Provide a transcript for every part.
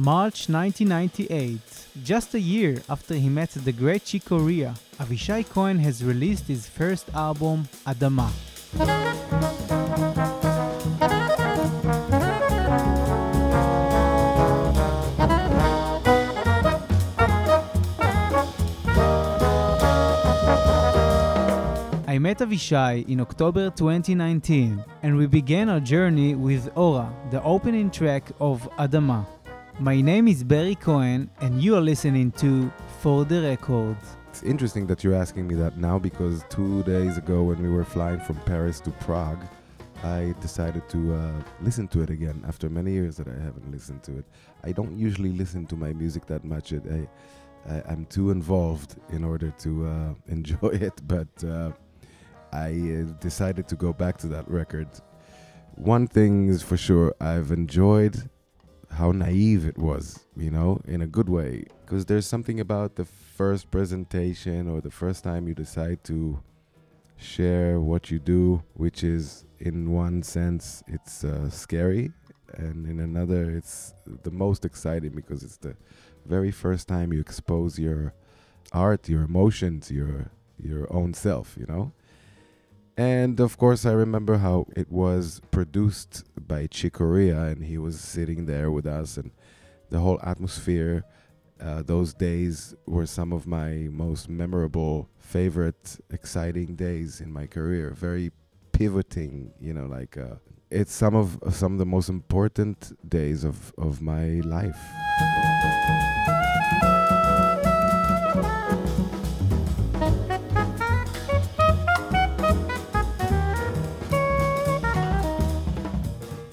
March 1998, just a year after he met the great Chick Corea, Avishai Cohen has released his first album, Adama. I met Avishai in October 2019, and we began our journey with Ora, the opening track of Adama. My name is Barry Cohen, and you are listening to For the Record. It's interesting that you're asking me that now because two days ago, when we were flying from Paris to Prague, I decided to uh, listen to it again after many years that I haven't listened to it. I don't usually listen to my music that much. It, I, I, am too involved in order to uh, enjoy it, but uh, I uh, decided to go back to that record. One thing is for sure, I've enjoyed how naive it was, you know, in a good way. Because there's something about the first presentation or the first time you decide to share what you do, which is, in one sense, it's uh, scary, and in another, it's the most exciting because it's the very first time you expose your art, your emotions, your your own self, you know. And of course, I remember how it was produced by Chick Corea, and he was sitting there with us, and the whole atmosphere. Uh, those days were some of my most memorable, favorite, exciting days in my career. Very pivoting, you know, like uh, it's some of some of the most important days of of my life.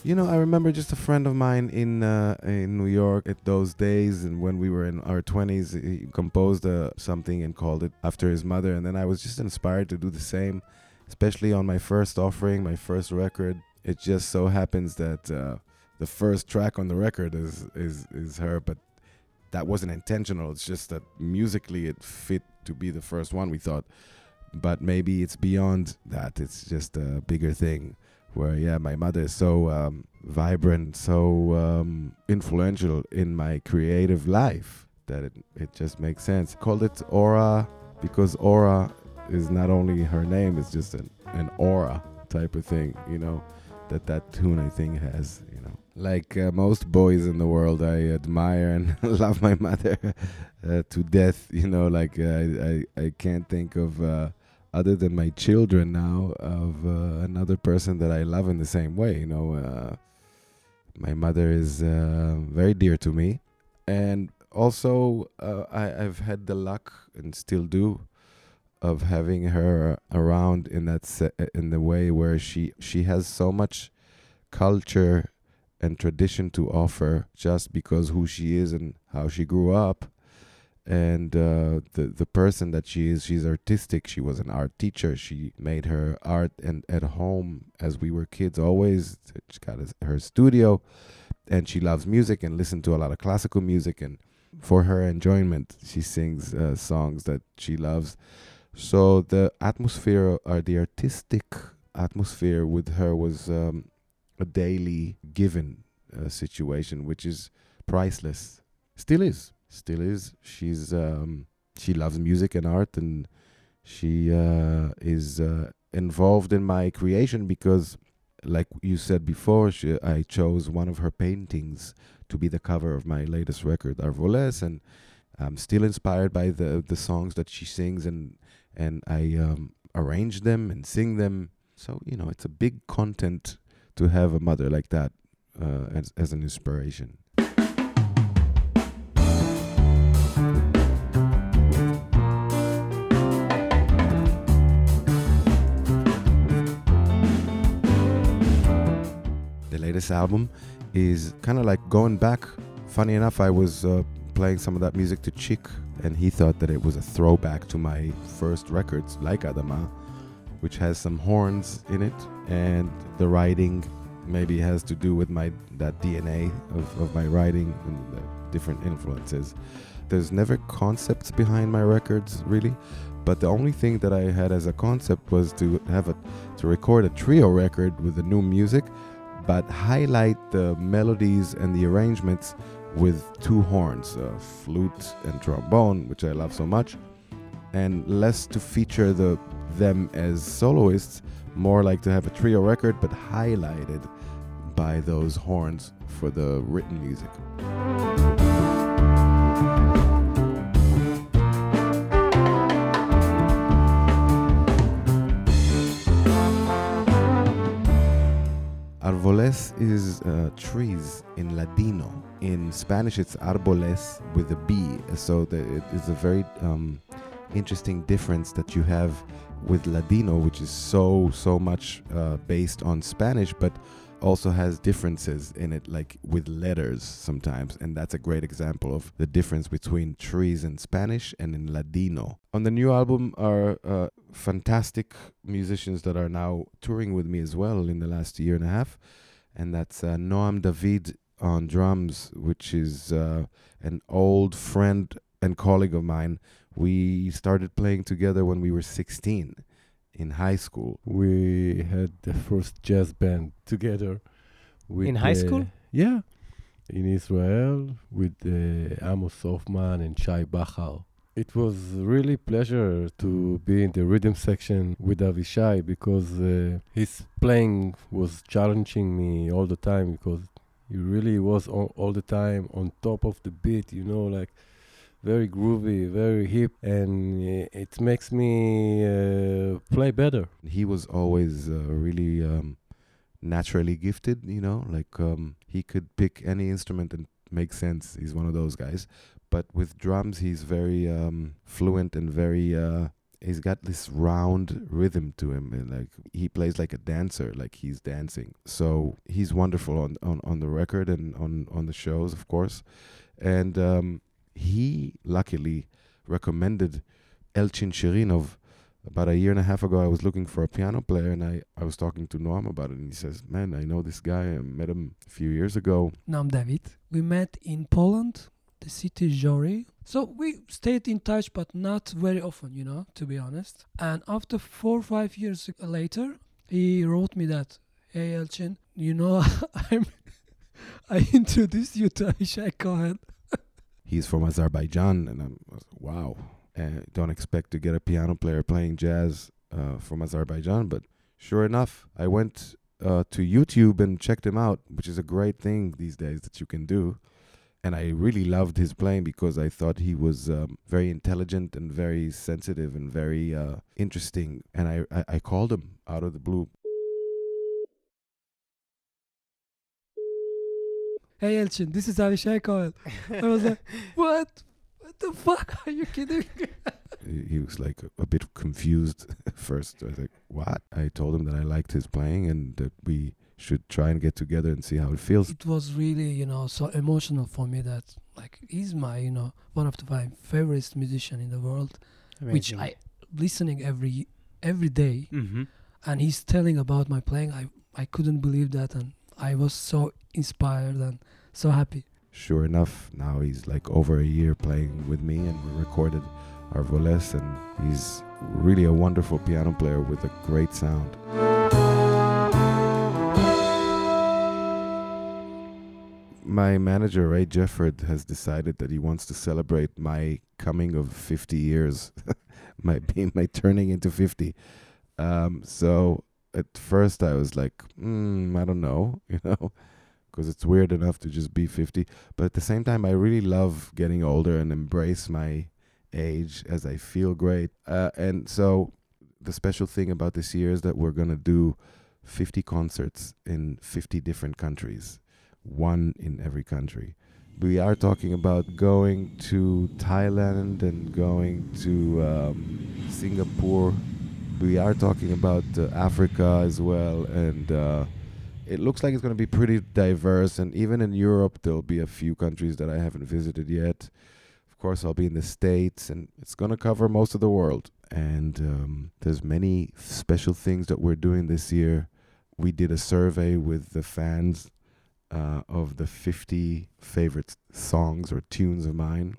You know, I remember just a friend of mine in uh, in New York at those days, and when we were in our twenties, he composed uh, something and called it after his mother, and then I was just inspired to do the same, especially on my first offering, my first record. It just so happens that uh, the first track on the record is is is her, but that wasn't intentional. It's just that musically it fit to be the first one. We thought, but maybe it's beyond that. It's just a bigger thing where yeah my mother is so um, vibrant so um, influential in my creative life that it, it just makes sense. Called it Ora because Ora is not only her name it's just an, an aura type of thing you know that that tune i think has you know. Like uh, most boys in the world i admire and love my mother uh, to death you know like uh, I, I i can't think of uh, other than my children now of uh, another person that I love in the same way. You know, uh, my mother is uh, very dear to me, and also uh, I, I've had the luck and still do of having her around in that se- in the way where she she has so much culture and tradition to offer just because who she is and how she grew up and uh, the the person that she is she's artistic. She was an art teacher. She made her art and at home as we were kids always. She got her studio. And she loves music and listened to a lot of classical music. And for her enjoyment she sings uh, songs that she loves. So the atmosphere or the artistic atmosphere with her was um, a daily given uh, situation which is priceless. Still is still is. She's um, she loves music and art, and she uh, is uh, involved in my creation because, like you said before, she, I chose one of her paintings to be the cover of my latest record, Arvoles, and I'm still inspired by the the songs that she sings, and and I um, arrange them and sing them. So you know, it's a big content to have a mother like that uh, as as an inspiration. Latest album is kind of like going back. Funny enough, I was uh, playing some of that music to Chick, and he thought that it was a throwback to my first records, like Adama, which has some horns in it, and the writing maybe has to do with my that DNA of, of my writing and the different influences. There's never concepts behind my records, really, but the only thing that I had as a concept was to have a to record a trio record with the new music but highlight the melodies and the arrangements with two horns, a flute and trombone, which I love so much, and less to feature the them as soloists, more like to have a trio record, but highlighted by those horns for the written music. Arvoles is uh, trees in Ladino. In Spanish, it's arboles with a B. So the, it is a very um, interesting difference that you have with Ladino, which is so so much uh, based on Spanish, but also has differences in it, like with letters sometimes. And that's a great example of the difference between trees in Spanish and in Ladino. On the new album are uh, fantastic musicians that are now touring with me as well in the last year and a half. And that's uh, Noam David on drums, which is uh, an old friend and colleague of mine. We started playing together when we were 16 in high school. We had the first jazz band together. With In high uh, school? Yeah, in Israel with uh, Amos Hoffman and Shai Bachar. It was really pleasure to be in the rhythm section with Avishai because uh, his playing was challenging me all the time because he really was all, all the time on top of the beat, you know, like very groovy, very hip, and uh, it makes me uh, play better. He was always uh, really um, naturally gifted, you know, like um, he could pick any instrument and make sense. He's one of those guys. But with drums, he's very um, fluent and very. Uh, he's got this round rhythm to him, and like he plays like a dancer, like he's dancing. So he's wonderful on on, on the record and on on the shows, of course. And um, he luckily recommended Elchin Shirinov. About a year and a half ago, I was looking for a piano player, and I, I was talking to Noam about it, and he says, "Man, I know this guy. I met him a few years ago. Noam David. We met in Poland, the city Jory. So we stayed in touch, but not very often, you know, to be honest. And after four or five years later, he wrote me that, "Hey Elchin, you know, I'm, I introduced you to Avishai Cohen." He's from Azerbaijan, and I'm wow. Uh, don't expect to get a piano player playing jazz uh, from Azerbaijan, but sure enough, I went uh, to YouTube and checked him out, which is a great thing these days that you can do. And I really loved his playing because I thought he was um, very intelligent and very sensitive and very uh, interesting. And I, I, I called him out of the blue. Hey Elchin, this is Avishai Cohen. I was like, "What? What the fuck? Are you kidding?" he he was like a, a bit confused at first. I was like, "What?" I told him that I liked his playing and that we should try and get together and see how it feels. it was really, you know, so emotional for me that like he's my, you know, one of the my favorite musician in the world, which I listening every every day, hmm and he's telling about my playing. I I couldn't believe that, and I was so inspired and so happy. Sure enough, now he's like over a year playing with me, and we recorded Arvoles, and he's really a wonderful piano player with a great sound. My manager, Ray Jefford, has decided that he wants to celebrate my coming of 50 years, my being my turning into 50. Um, so at first I was like, mm, I don't know, you know, because it's weird enough to just be 50. But at the same time, I really love getting older and embrace my age as I feel great. Uh, and so the special thing about this year is that we're going to do 50 concerts in 50 different countries, one in every country. We are talking about going to Thailand and going to um, Singapore. We are talking about uh, Africa as well. And uh, it looks like it's going to be pretty diverse. And even in Europe, there'll be a few countries that I haven't visited yet. Of course, I'll be in the States, and it's going to cover most of the world. And um, there's many special things that we're doing this year. We did a survey with the fans uh, of the 50 favorite songs or tunes of mine.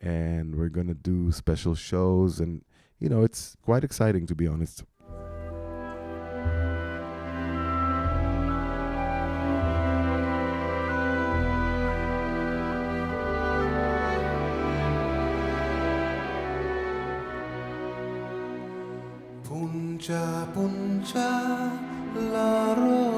And we're going to do special shows. And, you know, it's quite exciting, to be honest. Puncha, puncha, la rosa.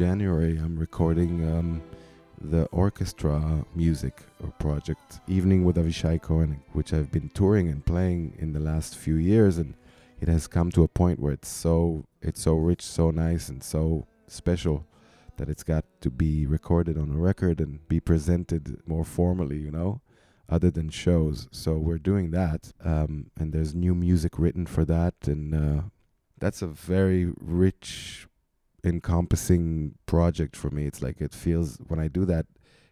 January, I'm recording um, the orchestra music project Evening with Avishai Cohen, which I've been touring and playing in the last few years, and it has come to a point where it's so it's so rich, so nice, and so special that it's got to be recorded on a record and be presented more formally, you know, other than shows. So we're doing that, um, and there's new music written for that, and uh, that's a very rich encompassing project for me. It's like it feels when I do that,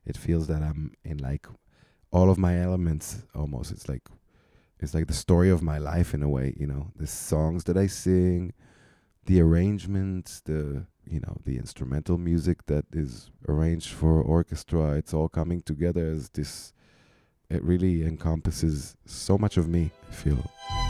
it feels that I'm in like all of my elements almost. It's like it's like the story of my life in a way, you know. The songs that I sing, the arrangements, the you know, the instrumental music that is arranged for orchestra, it's all coming together as this it really encompasses so much of me, I feel.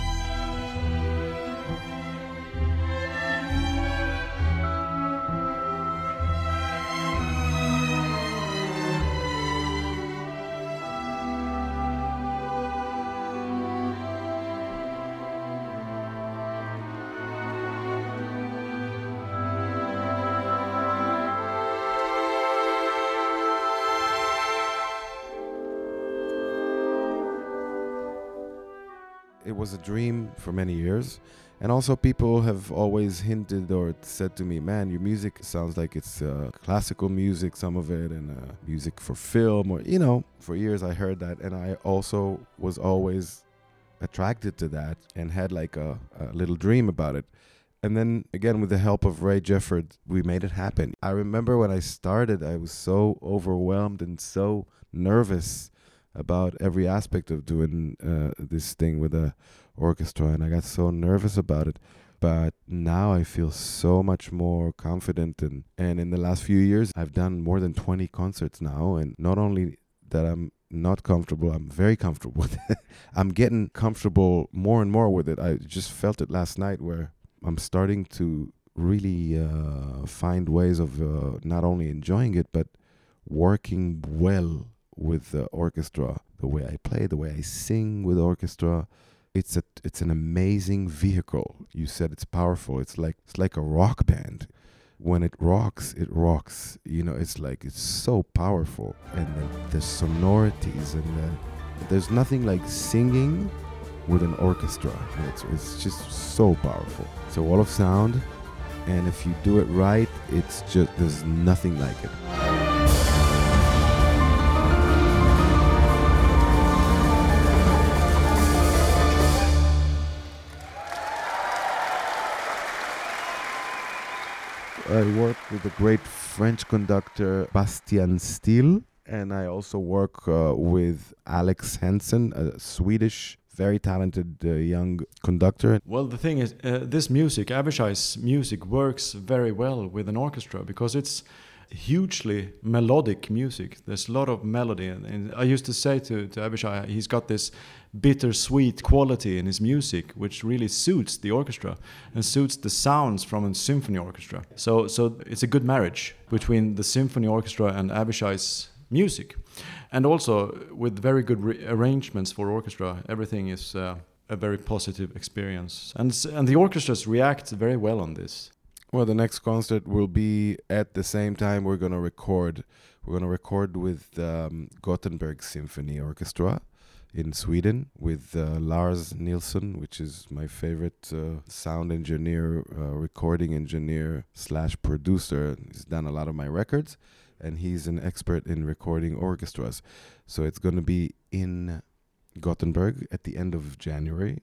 Was a dream for many years. And also, people have always hinted or said to me, "Man, your music sounds like it's uh, classical music, some of it, and uh, music for film." Or you know, for years I heard that, and I also was always attracted to that and had like a, a little dream about it. And then again, with the help of Ray Jefford, we made it happen. I remember when I started, I was so overwhelmed and so nervous about every aspect of doing uh, this thing with a orchestra and I got so nervous about it. But now I feel so much more confident and and in the last few years I've done more than 20 concerts now and not only that I'm not comfortable I'm very comfortable with it. I'm getting comfortable more and more with it. I just felt it last night where I'm starting to really uh, find ways of uh, not only enjoying it but working well with the orchestra, the way I play, the way I sing with orchestra. It's a it's an amazing vehicle. You said it's powerful. It's like it's like a rock band. When it rocks, it rocks. You know, it's like it's so powerful, and the, the sonorities and the, there's nothing like singing with an orchestra. It's it's just so powerful. It's a wall of sound, and if you do it right, it's just there's nothing like it. I work with the great French conductor Bastien Stil, and I also work uh, with Alex Hansen, a Swedish, very talented uh, young conductor. Well, the thing is, uh, this music, Avishai's music, works very well with an orchestra because it's hugely melodic music. There's a lot of melody, and, and I used to say to, to Avishai, he's got this bittersweet quality in his music, which really suits the orchestra and suits the sounds from a symphony orchestra. So, so it's a good marriage between the symphony orchestra and Avishai's music, and also with very good re- arrangements for orchestra. Everything is. Uh, a very positive experience, and and the orchestras react very well on this. Well, the next concert will be at the same time we're going to record. We're going to record with um, Gothenburg Symphony Orchestra in Sweden with uh, Lars Nilsson, which is my favorite uh, sound engineer, uh, recording engineer slash producer. He's done a lot of my records, and he's an expert in recording orchestras. So it's going to be in Gothenburg at the end of January.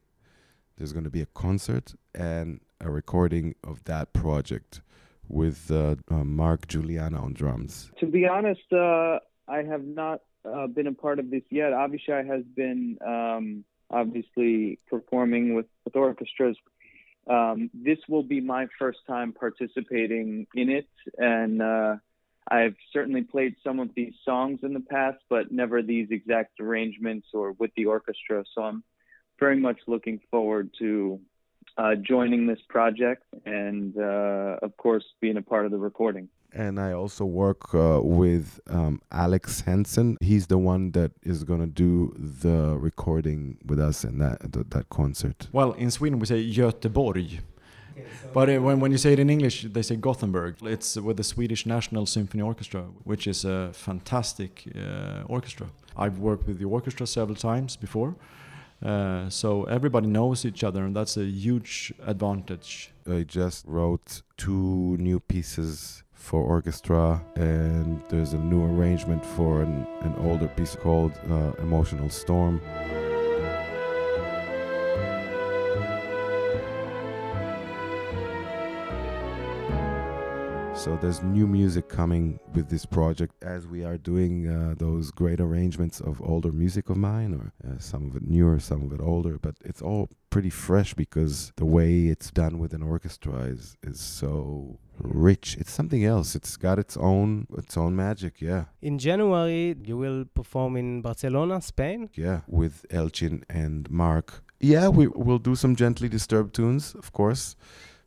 There's going to be a concert and a recording of that project with uh, uh, Mark Guiliana on drums. To be honest, uh, I have not uh, been a part of this yet. Avishai has been um, obviously performing with, with orchestras. Um, this will be my first time participating in it, and uh, I've certainly played some of these songs in the past, but never these exact arrangements or with the orchestra. So I'm very much looking forward to uh, joining this project and, uh, of course, being a part of the recording. And I also work uh, with um, Alex Henson. He's the one that is going to do the recording with us in that, th- that concert. Well, in Sweden we say Göteborg. But uh, when, when you say it in English, they say Gothenburg. It's with the Swedish National Symphony Orchestra, which is a fantastic uh, orchestra. I've worked with the orchestra several times before, uh, so everybody knows each other, and that's a huge advantage. I just wrote two new pieces for orchestra, and there's a new arrangement for an, an older piece called uh, Emotional Storm. So there's new music coming with this project as we are doing uh, those great arrangements of older music of mine, or uh, some of it newer, some of it older. But it's all pretty fresh because the way it's done with an orchestra is is so rich. It's something else. It's got its own its own magic. Yeah, In January, you will perform in Barcelona, Spain. yeah. With Elchin and Mark. Yeah, we will do some gently disturbed tunes, of course,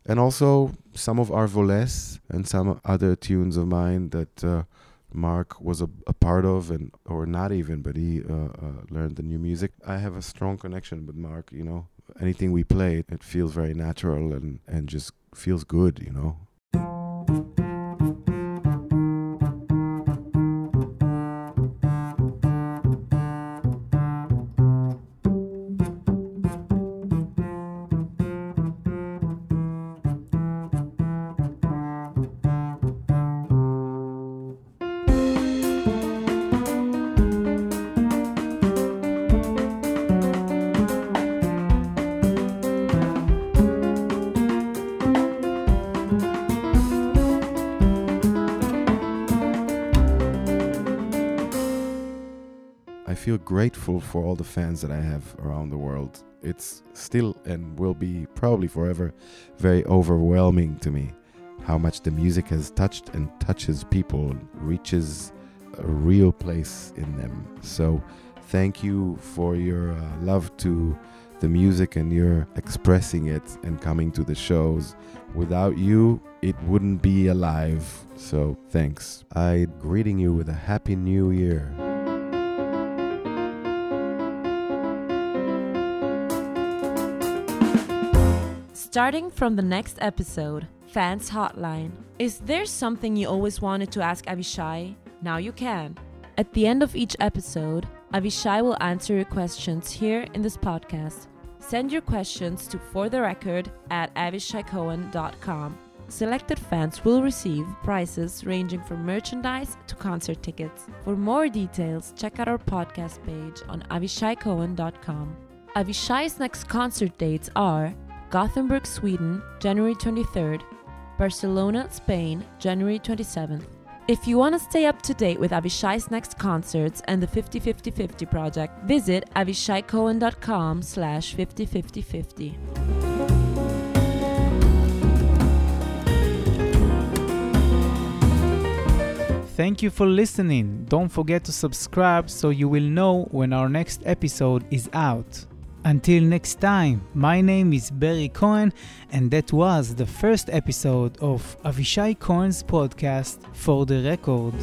and also some of Arvoles and some other tunes of mine that uh, Mark was a, a part of, and or not even, but he uh, uh, learned the new music. I have a strong connection with Mark. You know, anything we play, it feels very natural and and just feels good. You know. Grateful for all the fans that I have around the world. It's still and will be probably forever very overwhelming to me how much the music has touched and touches people, reaches a real place in them. So, thank you for your uh, love to the music and your expressing it and coming to the shows. Without you, it wouldn't be alive. So, thanks. I greeting you with a happy new year. Starting from the next episode, Fans Hotline. Is there something you always wanted to ask Avishai? Now you can. At the end of each episode, Avishai will answer your questions here in this podcast. Send your questions to for the record at avishaicohen.com. Selected fans will receive prizes ranging from merchandise to concert tickets. For more details, check out our podcast page on avishaicohen.com. Avishai's next concert dates are Gothenburg, Sweden, January 23rd, Barcelona, Spain, January 27th. If you want to stay up to date with Avishai's next concerts and the 50-50-50 project, visit avishaicohen.com slash 50-50-50. Thank you for listening. Don't forget to subscribe so you will know when our next episode is out. Until next time, my name is Barry Cohen, and that was the first episode of Avishai Cohen's podcast for the record.